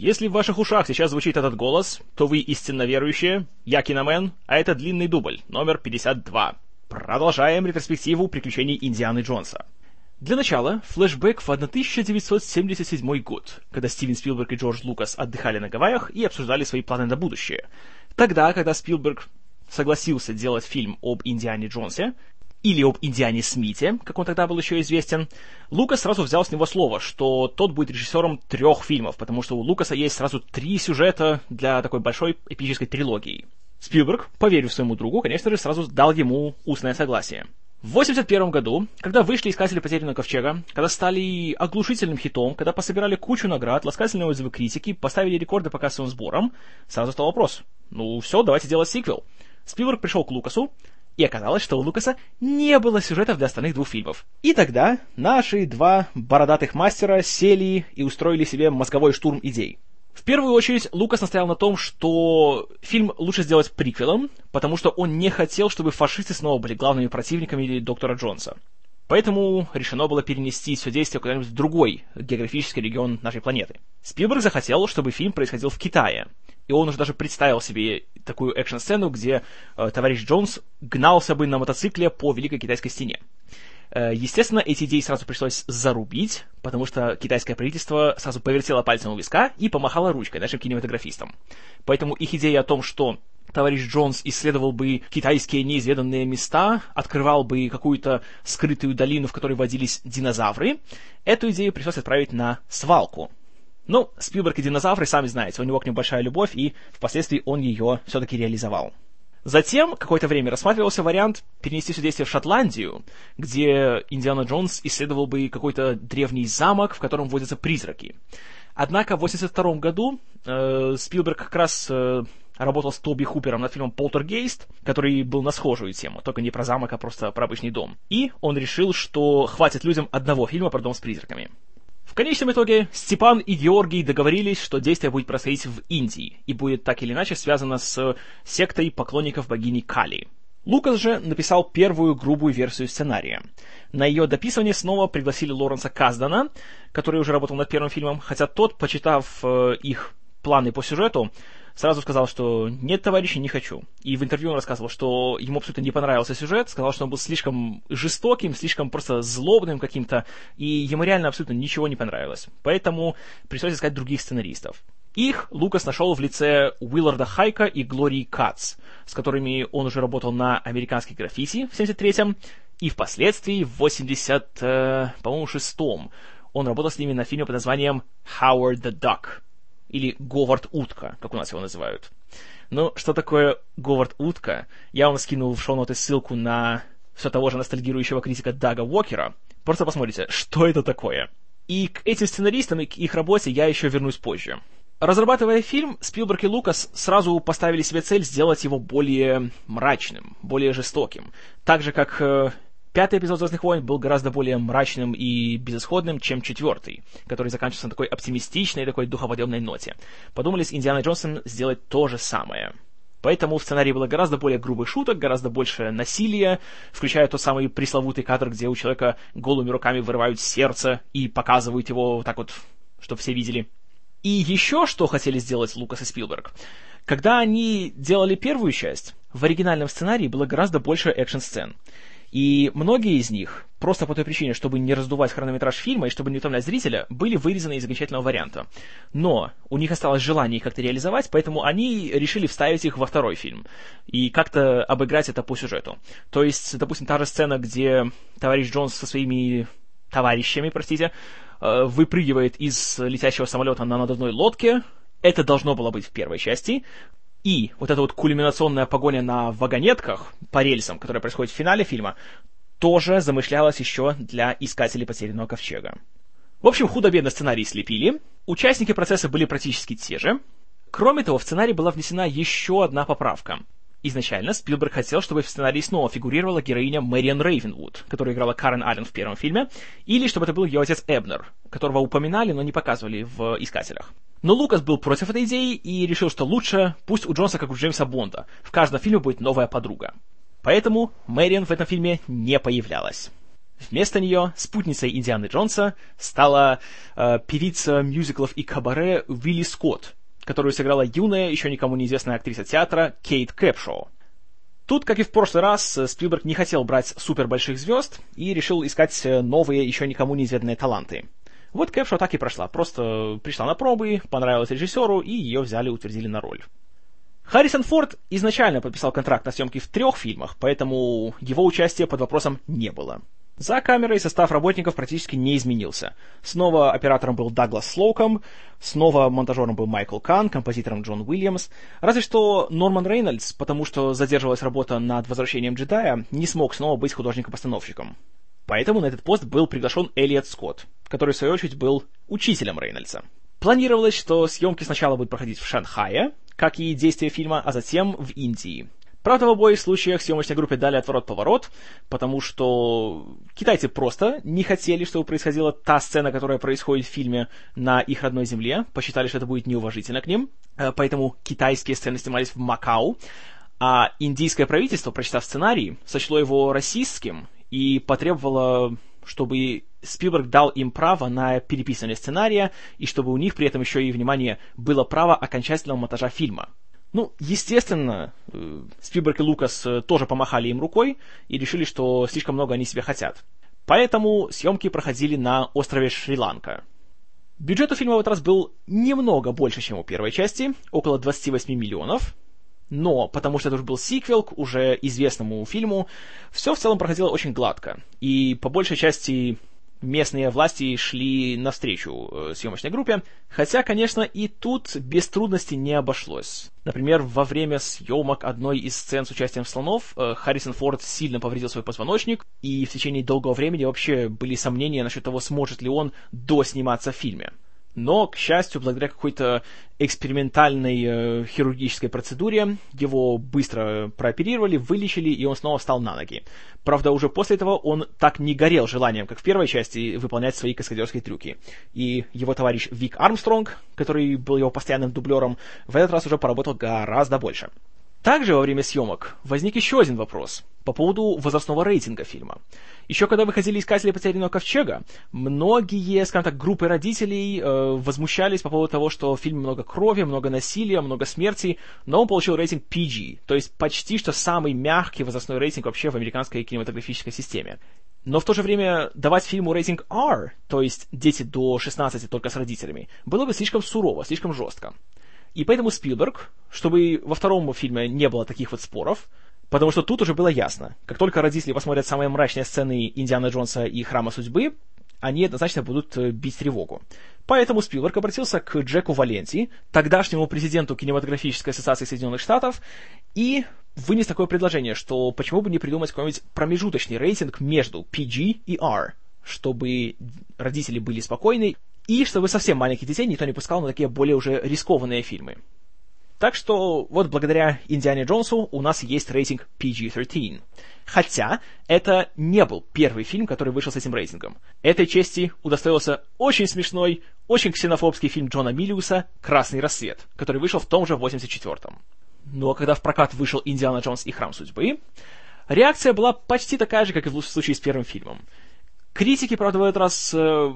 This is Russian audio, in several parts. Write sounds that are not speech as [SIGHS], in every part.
Если в ваших ушах сейчас звучит этот голос, то вы истинно верующие, я киномен, а это длинный дубль, номер 52. Продолжаем ретроспективу приключений Индианы Джонса. Для начала, флешбэк в 1977 год, когда Стивен Спилберг и Джордж Лукас отдыхали на Гавайях и обсуждали свои планы на будущее. Тогда, когда Спилберг согласился делать фильм об Индиане Джонсе, или об Индиане Смите, как он тогда был еще известен, Лукас сразу взял с него слово, что тот будет режиссером трех фильмов, потому что у Лукаса есть сразу три сюжета для такой большой эпической трилогии. Спилберг, поверив своему другу, конечно же, сразу дал ему устное согласие. В 1981 году, когда вышли «Искатели потерянного ковчега», когда стали оглушительным хитом, когда пособирали кучу наград, ласкательные отзывы критики, поставили рекорды по кассовым сборам, сразу стал вопрос. Ну все, давайте делать сиквел. Спилберг пришел к Лукасу, и оказалось, что у Лукаса не было сюжетов для остальных двух фильмов. И тогда наши два бородатых мастера сели и устроили себе мозговой штурм идей. В первую очередь, Лукас настоял на том, что фильм лучше сделать приквелом, потому что он не хотел, чтобы фашисты снова были главными противниками доктора Джонса. Поэтому решено было перенести все действие куда-нибудь в другой географический регион нашей планеты. Спилберг захотел, чтобы фильм происходил в Китае. И он уже даже представил себе такую экшн-сцену, где э, товарищ Джонс гнался бы на мотоцикле по Великой Китайской стене. Э, естественно, эти идеи сразу пришлось зарубить, потому что китайское правительство сразу повертело пальцем у виска и помахало ручкой нашим кинематографистам. Поэтому их идея о том, что товарищ Джонс исследовал бы китайские неизведанные места, открывал бы какую-то скрытую долину, в которой водились динозавры, эту идею пришлось отправить на свалку. Ну, Спилберг и динозавры, сами знаете, у него к ним большая любовь, и впоследствии он ее все-таки реализовал. Затем какое-то время рассматривался вариант перенести все действие в Шотландию, где Индиана Джонс исследовал бы какой-то древний замок, в котором водятся призраки. Однако в 1982 году э, Спилберг как раз э, работал с Тоби Хупером над фильмом «Полтергейст», который был на схожую тему, только не про замок, а просто про обычный дом. И он решил, что хватит людям одного фильма про дом с призраками. В конечном итоге Степан и Георгий договорились, что действие будет происходить в Индии и будет так или иначе связано с сектой поклонников богини Кали. Лукас же написал первую грубую версию сценария. На ее дописывание снова пригласили Лоренса Каздана, который уже работал над первым фильмом, хотя тот, почитав э, их планы по сюжету, сразу сказал, что нет, товарищи, не хочу. И в интервью он рассказывал, что ему абсолютно не понравился сюжет, сказал, что он был слишком жестоким, слишком просто злобным каким-то, и ему реально абсолютно ничего не понравилось. Поэтому пришлось искать других сценаристов. Их Лукас нашел в лице Уилларда Хайка и Глории Кац, с которыми он уже работал на «Американской граффити» в 73-м, и впоследствии в 80, э, по-моему, шестом он работал с ними на фильме под названием «Howard the Duck», или Говард Утка, как у нас его называют. Ну, что такое Говард Утка? Я вам скинул в шоу-ноты ссылку на все того же ностальгирующего критика Дага Уокера. Просто посмотрите, что это такое. И к этим сценаристам и к их работе я еще вернусь позже. Разрабатывая фильм, Спилберг и Лукас сразу поставили себе цель сделать его более мрачным, более жестоким. Так же, как э, Пятый эпизод «Звездных войн» был гораздо более мрачным и безысходным, чем четвертый, который заканчивался на такой оптимистичной, такой духоподъемной ноте. Подумали с Индианой Джонсом сделать то же самое. Поэтому в сценарии было гораздо более грубых шуток, гораздо больше насилия, включая тот самый пресловутый кадр, где у человека голыми руками вырывают сердце и показывают его вот так вот, чтобы все видели. И еще что хотели сделать Лукас и Спилберг. Когда они делали первую часть, в оригинальном сценарии было гораздо больше экшн-сцен. И многие из них, просто по той причине, чтобы не раздувать хронометраж фильма и чтобы не утомлять зрителя, были вырезаны из окончательного варианта. Но у них осталось желание их как-то реализовать, поэтому они решили вставить их во второй фильм и как-то обыграть это по сюжету. То есть, допустим, та же сцена, где товарищ Джонс со своими товарищами, простите, э, выпрыгивает из летящего самолета на надувной лодке, это должно было быть в первой части. И вот эта вот кульминационная погоня на вагонетках по рельсам, которая происходит в финале фильма, тоже замышлялась еще для искателей потерянного ковчега. В общем, худо-бедно сценарий слепили, участники процесса были практически те же. Кроме того, в сценарий была внесена еще одна поправка. Изначально Спилберг хотел, чтобы в сценарии снова фигурировала героиня Мэриан Рейвенвуд, которая играла Карен Аллен в первом фильме, или чтобы это был ее отец Эбнер, которого упоминали, но не показывали в «Искателях». Но Лукас был против этой идеи и решил, что лучше пусть у Джонса, как у Джеймса Бонда, в каждом фильме будет новая подруга. Поэтому Мэриан в этом фильме не появлялась. Вместо нее спутницей Индианы Джонса стала э, певица мюзиклов и кабаре Вилли Скотт, которую сыграла юная, еще никому неизвестная актриса театра Кейт Кэпшоу. Тут, как и в прошлый раз, Спилберг не хотел брать супербольших звезд и решил искать новые, еще никому неизвестные таланты. Вот Кэпшоу так и прошла. Просто пришла на пробы, понравилась режиссеру, и ее взяли, утвердили на роль. Харрисон Форд изначально подписал контракт на съемки в трех фильмах, поэтому его участие под вопросом не было. За камерой состав работников практически не изменился. Снова оператором был Даглас Слоуком, снова монтажером был Майкл Кан, композитором Джон Уильямс. Разве что Норман Рейнольдс, потому что задерживалась работа над возвращением джедая, не смог снова быть художником-постановщиком. Поэтому на этот пост был приглашен Элиот Скотт, который в свою очередь был учителем Рейнольдса. Планировалось, что съемки сначала будут проходить в Шанхае, как и действие фильма, а затем в Индии. Правда, в обоих случаях съемочной группе дали отворот-поворот, потому что китайцы просто не хотели, чтобы происходила та сцена, которая происходит в фильме на их родной земле, посчитали, что это будет неуважительно к ним, э, поэтому китайские сцены снимались в Макао, а индийское правительство, прочитав сценарий, сочло его расистским и потребовало, чтобы Спилберг дал им право на переписывание сценария, и чтобы у них при этом еще и, внимание, было право окончательного монтажа фильма. Ну, естественно, э, Спилберг и Лукас э, тоже помахали им рукой и решили, что слишком много они себе хотят. Поэтому съемки проходили на острове Шри-Ланка. Бюджет у фильма в этот раз был немного больше, чем у первой части, около 28 миллионов, но, потому что это уже был сиквел к уже известному фильму, все в целом проходило очень гладко. И по большей части местные власти шли навстречу э, съемочной группе, хотя, конечно, и тут без трудностей не обошлось. Например, во время съемок одной из сцен с участием слонов э, Харрисон Форд сильно повредил свой позвоночник, и в течение долгого времени вообще были сомнения насчет того, сможет ли он досниматься в фильме но, к счастью, благодаря какой-то экспериментальной э, хирургической процедуре его быстро прооперировали, вылечили, и он снова встал на ноги. Правда, уже после этого он так не горел желанием, как в первой части, выполнять свои каскадерские трюки. И его товарищ Вик Армстронг, который был его постоянным дублером, в этот раз уже поработал гораздо больше. Также во время съемок возник еще один вопрос по поводу возрастного рейтинга фильма. Еще когда выходили «Искатели потерянного ковчега», многие, скажем так, группы родителей э, возмущались по поводу того, что в фильме много крови, много насилия, много смерти, но он получил рейтинг PG, то есть почти что самый мягкий возрастной рейтинг вообще в американской кинематографической системе. Но в то же время давать фильму рейтинг R, то есть дети до 16 только с родителями, было бы слишком сурово, слишком жестко. И поэтому Спилберг, чтобы во втором фильме не было таких вот споров, потому что тут уже было ясно, как только родители посмотрят самые мрачные сцены Индианы Джонса и Храма Судьбы, они однозначно будут э, бить тревогу. Поэтому Спилберг обратился к Джеку Валенти, тогдашнему президенту кинематографической ассоциации Соединенных Штатов, и вынес такое предложение, что почему бы не придумать какой-нибудь промежуточный рейтинг между PG и R, чтобы родители были спокойны и чтобы совсем маленьких детей никто не пускал на такие более уже рискованные фильмы. Так что вот благодаря Индиане Джонсу у нас есть рейтинг PG-13. Хотя это не был первый фильм, который вышел с этим рейтингом. Этой чести удостоился очень смешной, очень ксенофобский фильм Джона Миллиуса «Красный рассвет», который вышел в том же 84-м. Ну а когда в прокат вышел «Индиана Джонс и Храм судьбы», реакция была почти такая же, как и в случае с первым фильмом. Критики, правда, в этот раз э,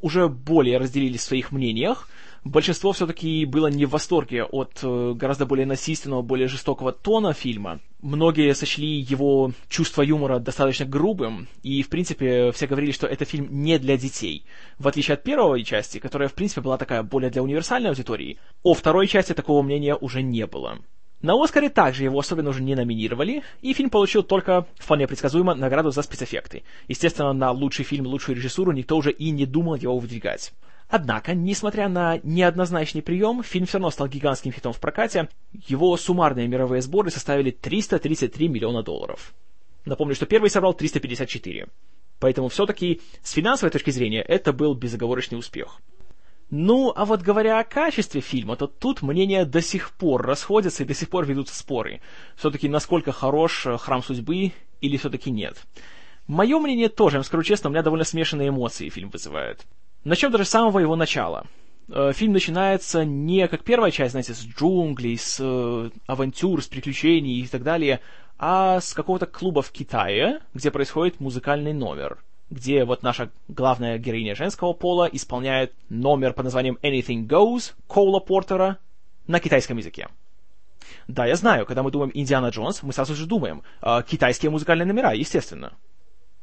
уже более разделились в своих мнениях. Большинство все-таки было не в восторге от э, гораздо более насильственного, более жестокого тона фильма. Многие сочли его чувство юмора достаточно грубым, и, в принципе, все говорили, что это фильм не для детей. В отличие от первой части, которая, в принципе, была такая более для универсальной аудитории, о второй части такого мнения уже не было. На Оскаре также его особенно уже не номинировали, и фильм получил только, вполне предсказуемо, награду за спецэффекты. Естественно, на лучший фильм, лучшую режиссуру никто уже и не думал его выдвигать. Однако, несмотря на неоднозначный прием, фильм все равно стал гигантским хитом в прокате. Его суммарные мировые сборы составили 333 миллиона долларов. Напомню, что первый собрал 354. Поэтому все-таки с финансовой точки зрения это был безоговорочный успех. Ну, а вот говоря о качестве фильма, то тут мнения до сих пор расходятся и до сих пор ведутся споры. Все-таки насколько хорош э, «Храм судьбы» или все-таки нет. Мое мнение тоже, я скажу честно, у меня довольно смешанные эмоции фильм вызывает. Начнем даже с самого его начала. Э, фильм начинается не как первая часть, знаете, с джунглей, с э, авантюр, с приключений и так далее, а с какого-то клуба в Китае, где происходит музыкальный номер – где вот наша главная героиня женского пола исполняет номер под названием Anything Goes Коула Портера на китайском языке. Да, я знаю, когда мы думаем Индиана Джонс, мы сразу же думаем э, китайские музыкальные номера, естественно.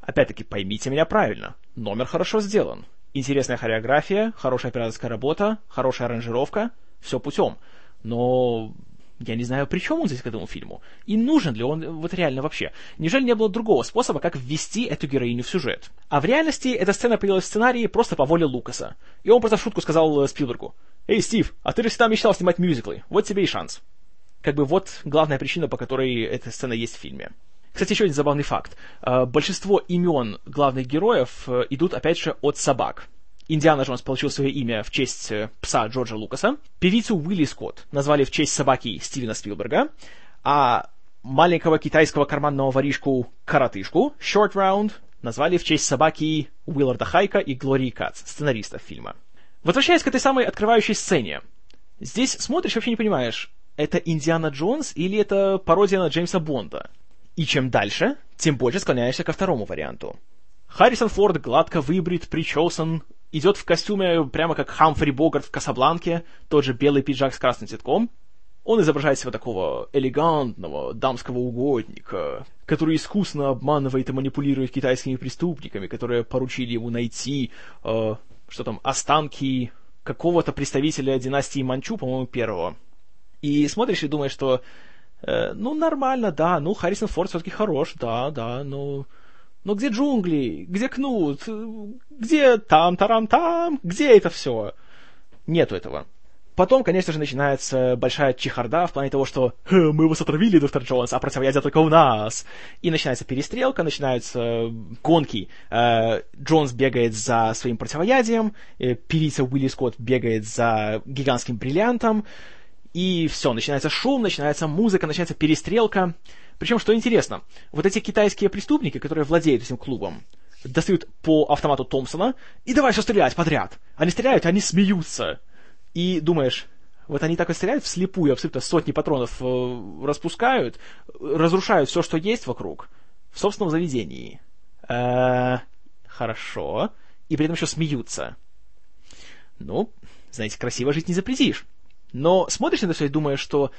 Опять-таки, поймите меня правильно. Номер хорошо сделан. Интересная хореография, хорошая операторская работа, хорошая аранжировка. Все путем. Но я не знаю, при чем он здесь к этому фильму. И нужен ли он вот реально вообще. Неужели не было другого способа, как ввести эту героиню в сюжет? А в реальности эта сцена появилась в сценарии просто по воле Лукаса. И он просто в шутку сказал э, Спилбергу, «Эй, Стив, а ты же всегда мечтал снимать мюзиклы. Вот тебе и шанс». Как бы вот главная причина, по которой эта сцена есть в фильме. Кстати, еще один забавный факт. Э, большинство имен главных героев э, идут, опять же, от собак. Индиана Джонс получил свое имя в честь э, пса Джорджа Лукаса. Певицу Уилли Скотт назвали в честь собаки Стивена Спилберга. А маленького китайского карманного воришку Коротышку, Short Round, назвали в честь собаки Уилларда Хайка и Глории Кац, сценаристов фильма. Возвращаясь к этой самой открывающей сцене. Здесь смотришь вообще не понимаешь, это Индиана Джонс или это пародия на Джеймса Бонда. И чем дальше, тем больше склоняешься ко второму варианту. Харрисон Форд гладко выбрит, причесан, идет в костюме прямо как Хамфри Богарт в Касабланке, тот же белый пиджак с красным цветком. Он изображает себя такого элегантного дамского угодника, который искусно обманывает и манипулирует китайскими преступниками, которые поручили ему найти, э, что там, останки какого-то представителя династии Манчу, по-моему, первого. И смотришь и думаешь, что, э, ну, нормально, да, ну, Харрисон Форд все-таки хорош, да, да, ну... Но где джунгли? Где Кнут? Где там-тарам-там? Где это все? Нету этого. Потом, конечно же, начинается большая чехарда в плане того, что «Мы вас отравили, доктор Джонс, а противоядие только у нас». И начинается перестрелка, начинаются гонки. Э, Джонс бегает за своим противоядием, э, певица Уилли Скотт бегает за гигантским бриллиантом, и все, начинается шум, начинается музыка, начинается перестрелка. Причем, что интересно, вот эти китайские преступники, которые владеют этим клубом, достают по автомату Томпсона и давай все стрелять подряд. Они стреляют, они смеются. И думаешь, вот они так и стреляют вслепую, абсолютно сотни патронов э, распускают, разрушают все, что есть вокруг, в собственном заведении. Э, хорошо. И при этом еще смеются. Ну, знаете, красиво жить не запретишь. Но смотришь на это все и думаешь, что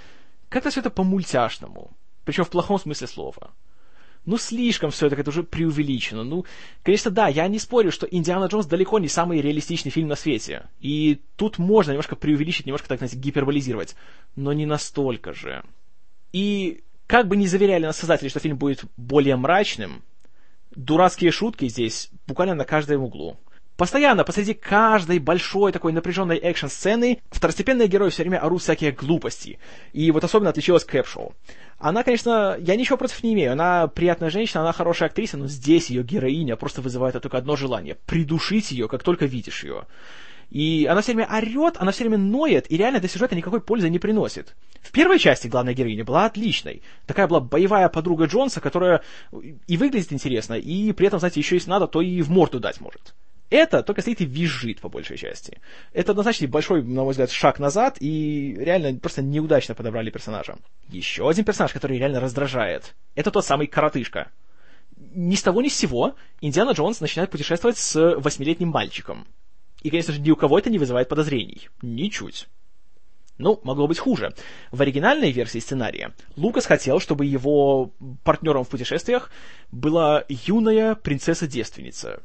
как-то все это по-мультяшному. Причем в плохом смысле слова. Ну, слишком все это как-то уже преувеличено. Ну, конечно, да, я не спорю, что «Индиана Джонс» далеко не самый реалистичный фильм на свете. И тут можно немножко преувеличить, немножко, так знаете, гиперболизировать. Но не настолько же. И как бы ни заверяли нас создатели, что фильм будет более мрачным, дурацкие шутки здесь буквально на каждом углу. Постоянно, посреди каждой большой такой напряженной экшн-сцены, второстепенные герои все время орут всякие глупости. И вот особенно отличилась Кэпшоу. Она, конечно, я ничего против не имею, она приятная женщина, она хорошая актриса, но здесь ее героиня просто вызывает только одно желание — придушить ее, как только видишь ее. И она все время орет, она все время ноет, и реально для сюжета никакой пользы не приносит. В первой части главная героиня была отличной. Такая была боевая подруга Джонса, которая и выглядит интересно, и при этом, знаете, еще если надо, то и в морду дать может. Это только стоит и визжит, по большей части. Это однозначно большой, на мой взгляд, шаг назад, и реально просто неудачно подобрали персонажа. Еще один персонаж, который реально раздражает, это тот самый коротышка. Ни с того ни с сего Индиана Джонс начинает путешествовать с восьмилетним мальчиком. И, конечно же, ни у кого это не вызывает подозрений. Ничуть. Ну, могло быть хуже. В оригинальной версии сценария Лукас хотел, чтобы его партнером в путешествиях была юная принцесса-девственница,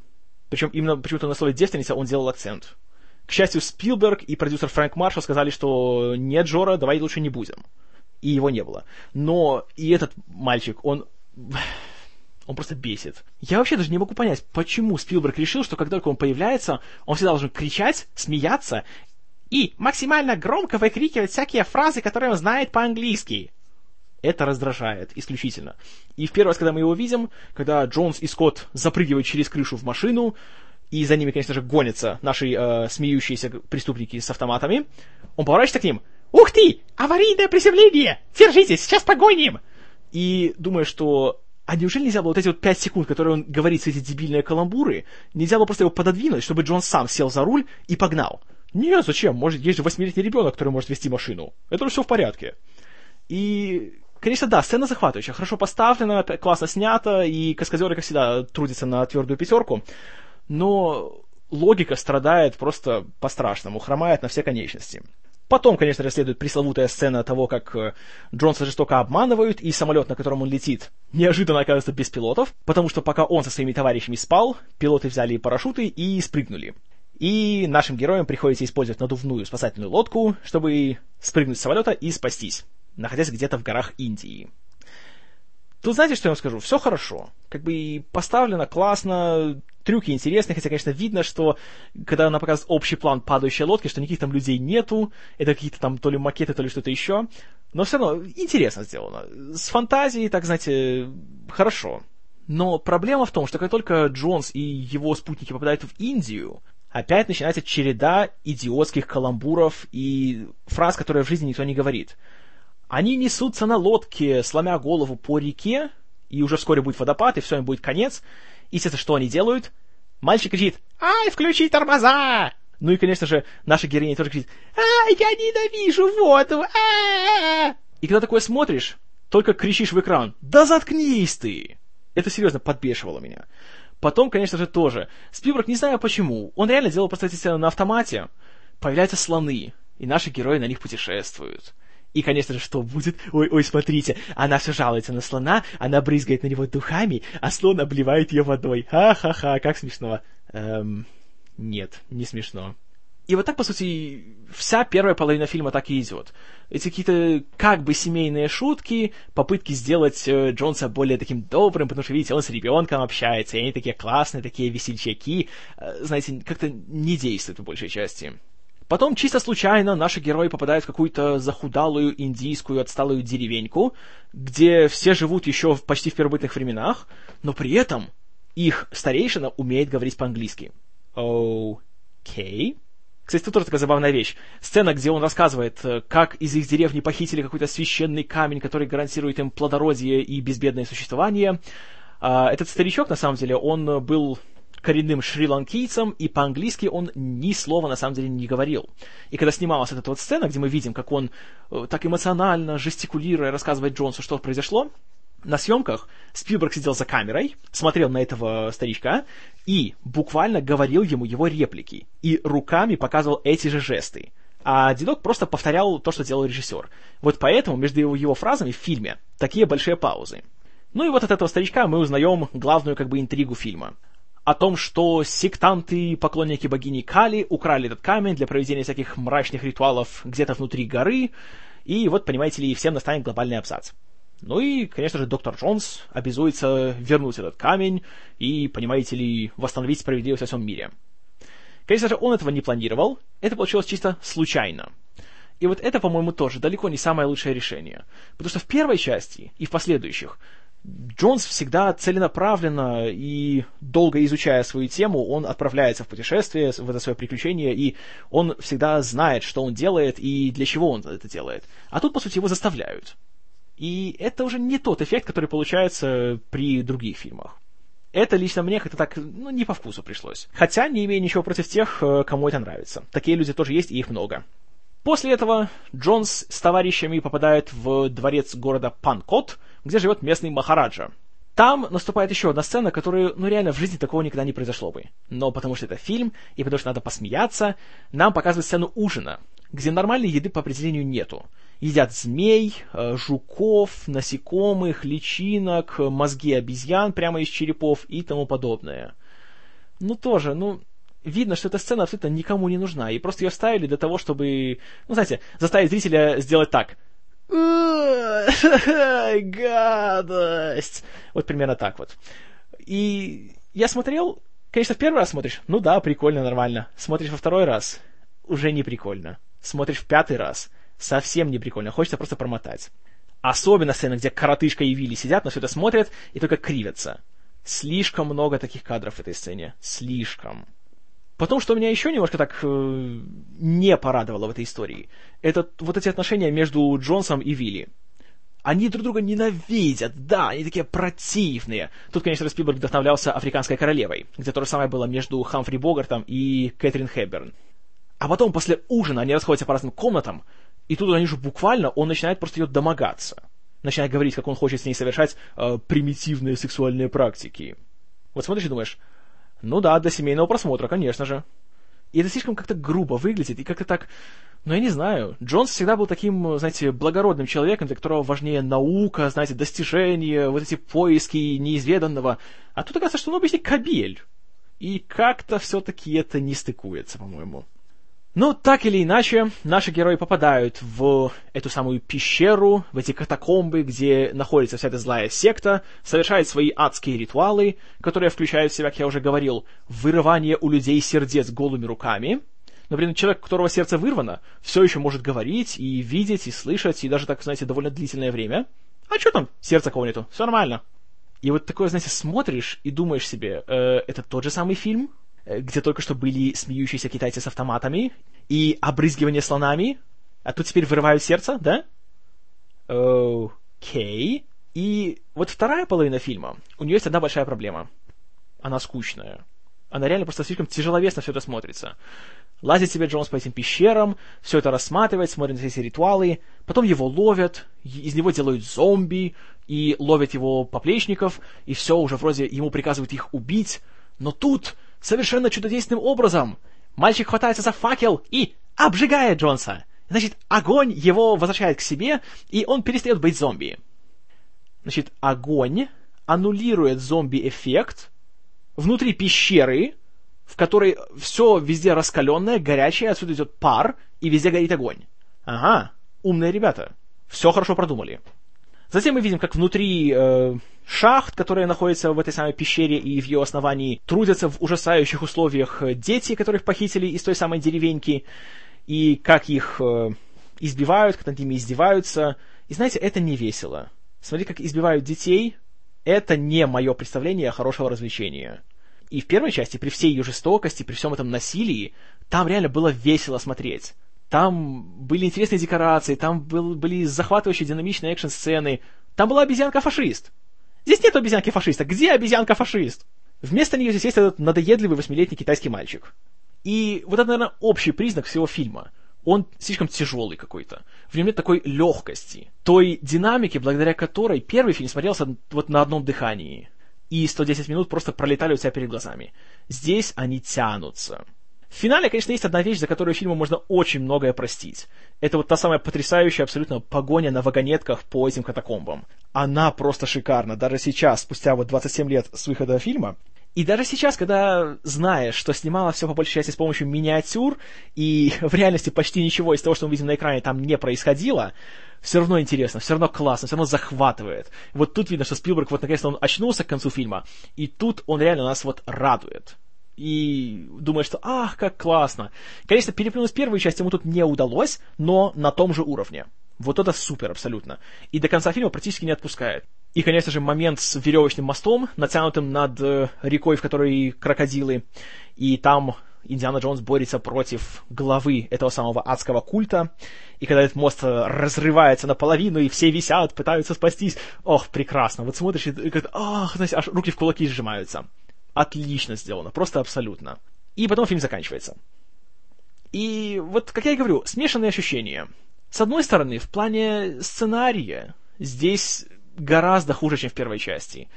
причем именно почему-то на слове «девственница» он делал акцент. К счастью, Спилберг и продюсер Фрэнк Маршалл сказали, что нет, Джора, давай лучше не будем. И его не было. Но и этот мальчик, он... [SIGHS] Он просто бесит. Я вообще даже не могу понять, почему Спилберг решил, что когда только он появляется, он всегда должен кричать, смеяться и максимально громко выкрикивать всякие фразы, которые он знает по-английски это раздражает исключительно. И в первый раз, когда мы его видим, когда Джонс и Скотт запрыгивают через крышу в машину, и за ними, конечно же, гонятся наши э, смеющиеся преступники с автоматами, он поворачивается к ним. «Ух ты! Аварийное приземление! Держитесь, сейчас погоним!» И думаю, что а неужели нельзя было вот эти вот пять секунд, которые он говорит все эти дебильные каламбуры, нельзя было просто его пододвинуть, чтобы Джон сам сел за руль и погнал? Нет, зачем? Может, есть же восьмилетний ребенок, который может вести машину. Это уже все в порядке. И конечно, да, сцена захватывающая, хорошо поставлена, классно снята, и каскадеры, как всегда, трудятся на твердую пятерку, но логика страдает просто по-страшному, хромает на все конечности. Потом, конечно же, следует пресловутая сцена того, как э, Джонса жестоко обманывают, и самолет, на котором он летит, неожиданно оказывается без пилотов, потому что пока он со своими товарищами спал, пилоты взяли парашюты и спрыгнули. И нашим героям приходится использовать надувную спасательную лодку, чтобы спрыгнуть с самолета и спастись, находясь где-то в горах Индии. Тут знаете, что я вам скажу? Все хорошо. Как бы поставлено классно, трюки интересные, хотя, конечно, видно, что когда она показывает общий план падающей лодки, что никаких там людей нету, это какие-то там то ли макеты, то ли что-то еще. Но все равно интересно сделано. С фантазией, так знаете, хорошо. Но проблема в том, что как только Джонс и его спутники попадают в Индию, опять начинается череда идиотских каламбуров и фраз, которые в жизни никто не говорит. Они несутся на лодке, сломя голову по реке, и уже вскоре будет водопад, и все, им будет конец. И, естественно, что они делают? Мальчик кричит «Ай, включи тормоза!» Ну и, конечно же, наша героиня тоже кричит «Ай, я ненавижу воду! А -а -а И когда такое смотришь, только кричишь в экран «Да заткнись ты!» Это серьезно подбешивало меня. Потом, конечно же, тоже. Спилберг, не знаю почему, он реально делал просто эти на автомате. Появляются слоны, и наши герои на них путешествуют. И, конечно же, что будет? Ой, ой, смотрите, она все жалуется на слона, она брызгает на него духами, а слон обливает ее водой. Ха-ха-ха, как смешно. Эм, нет, не смешно. И вот так, по сути, вся первая половина фильма так и идет. Эти какие-то как бы семейные шутки, попытки сделать э, Джонса более таким добрым, потому что, видите, он с ребенком общается, и они такие классные, такие весельчаки, э, знаете, как-то не действуют в большей части. Потом чисто случайно наши герои попадают в какую-то захудалую индийскую отсталую деревеньку, где все живут еще в, почти в первобытных временах, но при этом их старейшина умеет говорить по-английски. Окей. Кстати, тут тоже такая забавная вещь. Сцена, где он рассказывает, э, как из их деревни похитили какой-то священный камень, который гарантирует им плодородие и безбедное существование. А, этот старичок, на самом деле, он был коренным шри-ланкийцем, и по-английски он ни слова на самом деле не говорил. И когда снималась эта вот сцена, где мы видим, как он э, так эмоционально, жестикулируя, рассказывает Джонсу, что произошло, на съемках Спилберг сидел за камерой, смотрел на этого старичка и буквально говорил ему его реплики. И руками показывал эти же жесты. А дедок просто повторял то, что делал режиссер. Вот поэтому между его, его фразами в фильме такие большие паузы. Ну и вот от этого старичка мы узнаем главную как бы интригу фильма о том, что сектанты и поклонники богини Кали украли этот камень для проведения всяких мрачных ритуалов где-то внутри горы, и вот, понимаете ли, всем настанет глобальный абзац. Ну и, конечно же, доктор Джонс обязуется вернуть этот камень и, понимаете ли, восстановить справедливость во всем мире. Конечно же, он этого не планировал, это получилось чисто случайно. И вот это, по-моему, тоже далеко не самое лучшее решение. Потому что в первой части и в последующих Джонс всегда целенаправленно и долго изучая свою тему, он отправляется в путешествие, в это свое приключение, и он всегда знает, что он делает и для чего он это делает. А тут, по сути, его заставляют. И это уже не тот эффект, который получается при других фильмах. Это лично мне как-то так, ну, не по вкусу пришлось. Хотя не имею ничего против тех, э, кому это нравится. Такие люди тоже есть, и их много. После этого Джонс с товарищами попадает в дворец города Панкот, где живет местный Махараджа. Там наступает еще одна сцена, которую, ну реально, в жизни такого никогда не произошло бы. Но потому что это фильм, и потому что надо посмеяться, нам показывают сцену ужина, где нормальной еды по определению нету. Едят змей, э, жуков, насекомых, личинок, мозги обезьян прямо из черепов и тому подобное. Ну тоже, ну, видно, что эта сцена абсолютно никому не нужна, и просто ее ставили для того, чтобы, ну, знаете, заставить зрителя сделать так. Гадость! Вот примерно так вот. И я смотрел, конечно, в первый раз смотришь, ну да, прикольно, нормально. Смотришь во второй раз, уже не прикольно. Смотришь в пятый раз, совсем не прикольно, хочется просто промотать. Особенно сцена, где коротышка и Вилли сидят, на все это смотрят и только кривятся. Слишком много таких кадров в этой сцене. Слишком. Потом, что меня еще немножко так э, не порадовало в этой истории, это вот эти отношения между Джонсом и Вилли. Они друг друга ненавидят, да, они такие противные. Тут, конечно, Спилберг вдохновлялся «Африканской королевой», где то же самое было между Хамфри Богартом и Кэтрин Хэбберн. А потом, после ужина, они расходятся по разным комнатам, и тут они же буквально, он начинает просто ее домогаться. начинает говорить, как он хочет с ней совершать э, примитивные сексуальные практики. Вот смотришь и думаешь, ну да, для семейного просмотра, конечно же. И это слишком как-то грубо выглядит, и как-то так... Ну, я не знаю. Джонс всегда был таким, знаете, благородным человеком, для которого важнее наука, знаете, достижения, вот эти поиски неизведанного. А тут оказывается, что он обычный кабель. И как-то все-таки это не стыкуется, по-моему. Ну, так или иначе, наши герои попадают в эту самую пещеру, в эти катакомбы, где находится вся эта злая секта, совершают свои адские ритуалы, которые включают в себя, как я уже говорил, вырывание у людей сердец голыми руками. Например, человек, у которого сердце вырвано, все еще может говорить и видеть, и слышать, и даже, так, знаете, довольно длительное время. А что там, сердца кого нету, все нормально. И вот такое, знаете, смотришь и думаешь себе, э, это тот же самый фильм, где только что были смеющиеся китайцы с автоматами и обрызгивание слонами, а тут теперь вырывают сердце, да? Окей. И вот вторая половина фильма, у нее есть одна большая проблема. Она скучная. Она реально просто слишком тяжеловесно все это смотрится. Лазит себе Джонс по этим пещерам, все это рассматривает, смотрит на эти ритуалы, потом его ловят, из него делают зомби, и ловят его поплечников, и все, уже вроде ему приказывают их убить, но тут совершенно чудодейственным образом. Мальчик хватается за факел и обжигает Джонса. Значит, огонь его возвращает к себе, и он перестает быть зомби. Значит, огонь аннулирует зомби-эффект внутри пещеры, в которой все везде раскаленное, горячее, отсюда идет пар, и везде горит огонь. Ага, умные ребята. Все хорошо продумали. Затем мы видим, как внутри э, шахт, которые находятся в этой самой пещере и в ее основании, трудятся в ужасающих условиях э, дети, которых похитили из той самой деревеньки, и как их э, избивают, как над ними издеваются. И знаете, это не весело. Смотри, как избивают детей. Это не мое представление хорошего развлечения. И в первой части, при всей ее жестокости, при всем этом насилии, там реально было весело смотреть. Там были интересные декорации, там был, были захватывающие динамичные экшн-сцены. Там была обезьянка-фашист. Здесь нет обезьянки-фашиста. Где обезьянка-фашист? Вместо нее здесь есть этот надоедливый восьмилетний китайский мальчик. И вот это, наверное, общий признак всего фильма. Он слишком тяжелый какой-то. В нем нет такой легкости, той динамики, благодаря которой первый фильм смотрелся вот на одном дыхании. И 110 минут просто пролетали у тебя перед глазами. Здесь они тянутся. В финале, конечно, есть одна вещь, за которую фильму можно очень многое простить. Это вот та самая потрясающая абсолютно погоня на вагонетках по этим катакомбам. Она просто шикарна. Даже сейчас, спустя вот 27 лет с выхода фильма, и даже сейчас, когда знаешь, что снимала все по большей части с помощью миниатюр, и [LAUGHS] в реальности почти ничего из того, что мы видим на экране, там не происходило, все равно интересно, все равно классно, все равно захватывает. Вот тут видно, что Спилберг вот наконец-то он очнулся к концу фильма, и тут он реально нас вот радует и думаешь, что ах, как классно. Конечно, переплюнуть первую часть ему тут не удалось, но на том же уровне. Вот это супер абсолютно. И до конца фильма практически не отпускает. И, конечно же, момент с веревочным мостом, натянутым над э, рекой, в которой крокодилы, и там Индиана Джонс борется против главы этого самого адского культа, и когда этот мост э, разрывается наполовину, и все висят, пытаются спастись, ох, прекрасно, вот смотришь, и, и ах, знаете, аж руки в кулаки сжимаются отлично сделано, просто абсолютно. И потом фильм заканчивается. И вот, как я и говорю, смешанные ощущения. С одной стороны, в плане сценария здесь гораздо хуже, чем в первой части.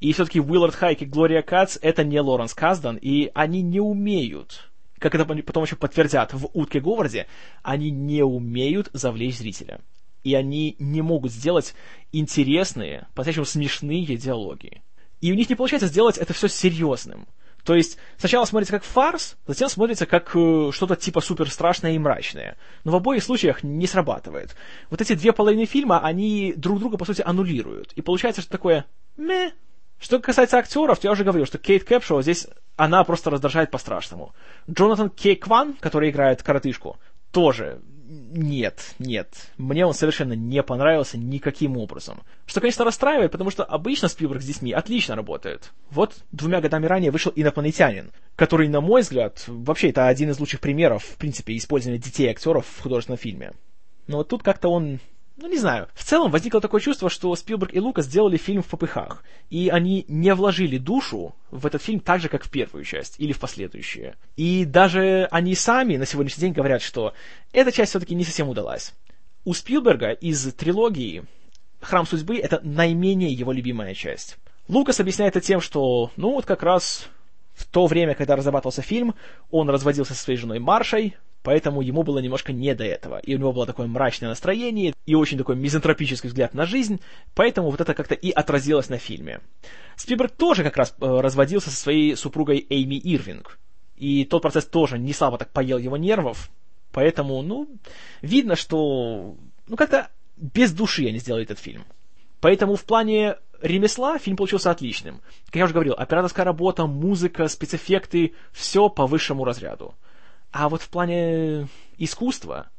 И все-таки Уиллард Хайк и Глория Кац — это не Лоренс Каздан, и они не умеют, как это потом еще подтвердят в «Утке Говарде», они не умеют завлечь зрителя. И они не могут сделать интересные, по-настоящему смешные диалоги. И у них не получается сделать это все серьезным. То есть сначала смотрится как фарс, затем смотрится как э, что-то типа супер страшное и мрачное. Но в обоих случаях не срабатывает. Вот эти две половины фильма, они друг друга, по сути, аннулируют. И получается, что такое ме. Что касается актеров, то я уже говорил, что Кейт Кэпшоу здесь, она просто раздражает по-страшному. Джонатан Кей Кван, который играет коротышку, тоже нет, нет. Мне он совершенно не понравился никаким образом. Что, конечно, расстраивает, потому что обычно Спилберг с детьми отлично работает. Вот двумя годами ранее вышел «Инопланетянин», который, на мой взгляд, вообще это один из лучших примеров, в принципе, использования детей-актеров в художественном фильме. Но вот тут как-то он ну, не знаю. В целом возникло такое чувство, что Спилберг и Лукас сделали фильм в попыхах, и они не вложили душу в этот фильм так же, как в первую часть или в последующие. И даже они сами на сегодняшний день говорят, что эта часть все-таки не совсем удалась. У Спилберга из трилогии «Храм судьбы» — это наименее его любимая часть. Лукас объясняет это тем, что, ну, вот как раз в то время, когда разрабатывался фильм, он разводился со своей женой Маршей, поэтому ему было немножко не до этого. И у него было такое мрачное настроение и очень такой мизантропический взгляд на жизнь, поэтому вот это как-то и отразилось на фильме. Спилберг тоже как раз э, разводился со своей супругой Эйми Ирвинг. И тот процесс тоже не слабо так поел его нервов, поэтому, ну, видно, что, ну, как-то без души они сделали этот фильм. Поэтому в плане ремесла фильм получился отличным. Как я уже говорил, операторская работа, музыка, спецэффекты, все по высшему разряду. А вот в плане искусства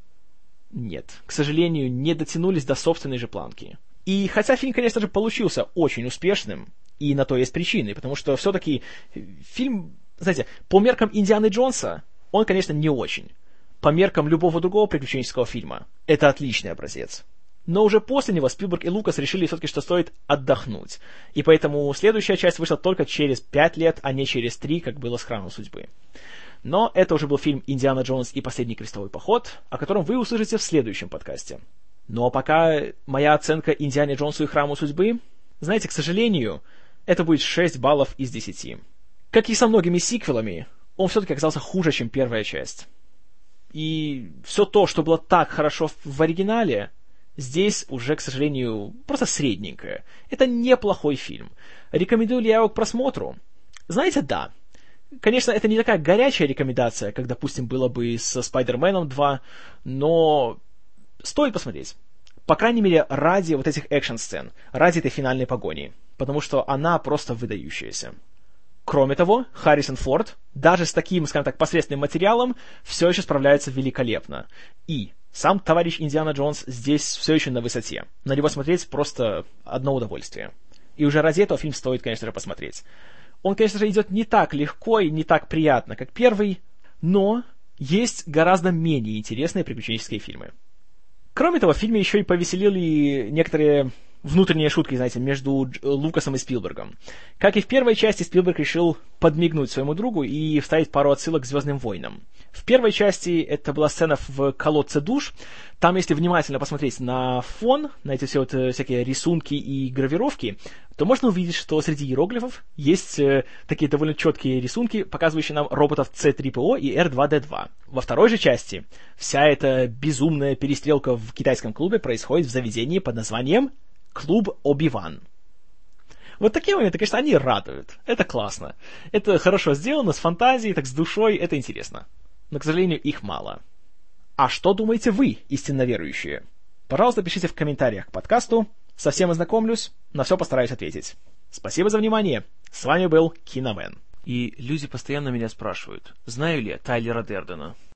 нет. К сожалению, не дотянулись до собственной же планки. И хотя фильм, конечно же, получился очень успешным, и на то есть причины, потому что все-таки фильм, знаете, по меркам Индианы Джонса, он, конечно, не очень. По меркам любого другого приключенческого фильма, это отличный образец. Но уже после него Спилберг и Лукас решили все-таки, что стоит отдохнуть. И поэтому следующая часть вышла только через пять лет, а не через три, как было с Храмом Судьбы. Но это уже был фильм «Индиана Джонс и последний крестовый поход», о котором вы услышите в следующем подкасте. Ну а пока моя оценка «Индиане Джонсу и Храму Судьбы», знаете, к сожалению, это будет 6 баллов из 10. Как и со многими сиквелами, он все-таки оказался хуже, чем первая часть. И все то, что было так хорошо в оригинале, здесь уже, к сожалению, просто средненькое. Это неплохой фильм. Рекомендую ли я его к просмотру? Знаете, да. Конечно, это не такая горячая рекомендация, как, допустим, было бы со Спайдерменом 2, но стоит посмотреть. По крайней мере, ради вот этих экшн-сцен, ради этой финальной погони, потому что она просто выдающаяся. Кроме того, Харрисон Форд, даже с таким, скажем так, посредственным материалом, все еще справляется великолепно. И сам товарищ Индиана Джонс здесь все еще на высоте. На него смотреть просто одно удовольствие. И уже ради этого фильм стоит, конечно же, посмотреть. Он, конечно же, идет не так легко и не так приятно, как первый, но есть гораздо менее интересные приключенческие фильмы. Кроме того, в фильме еще и повеселили некоторые внутренние шутки, знаете, между Лукасом и Спилбергом. Как и в первой части, Спилберг решил подмигнуть своему другу и вставить пару отсылок к «Звездным войнам». В первой части это была сцена в колодце душ. Там, если внимательно посмотреть на фон, на эти все вот э, всякие рисунки и гравировки, то можно увидеть, что среди иероглифов есть э, такие довольно четкие рисунки, показывающие нам роботов C-3PO и R2-D2. Во второй же части вся эта безумная перестрелка в китайском клубе происходит в заведении под названием «Клуб Оби-Ван». Вот такие моменты, конечно, они радуют. Это классно. Это хорошо сделано, с фантазией, так с душой, это интересно но, к сожалению, их мало. А что думаете вы, истинно верующие? Пожалуйста, пишите в комментариях к подкасту. Совсем ознакомлюсь, на все постараюсь ответить. Спасибо за внимание. С вами был Киномен. И люди постоянно меня спрашивают, знаю ли я Тайлера Дердена.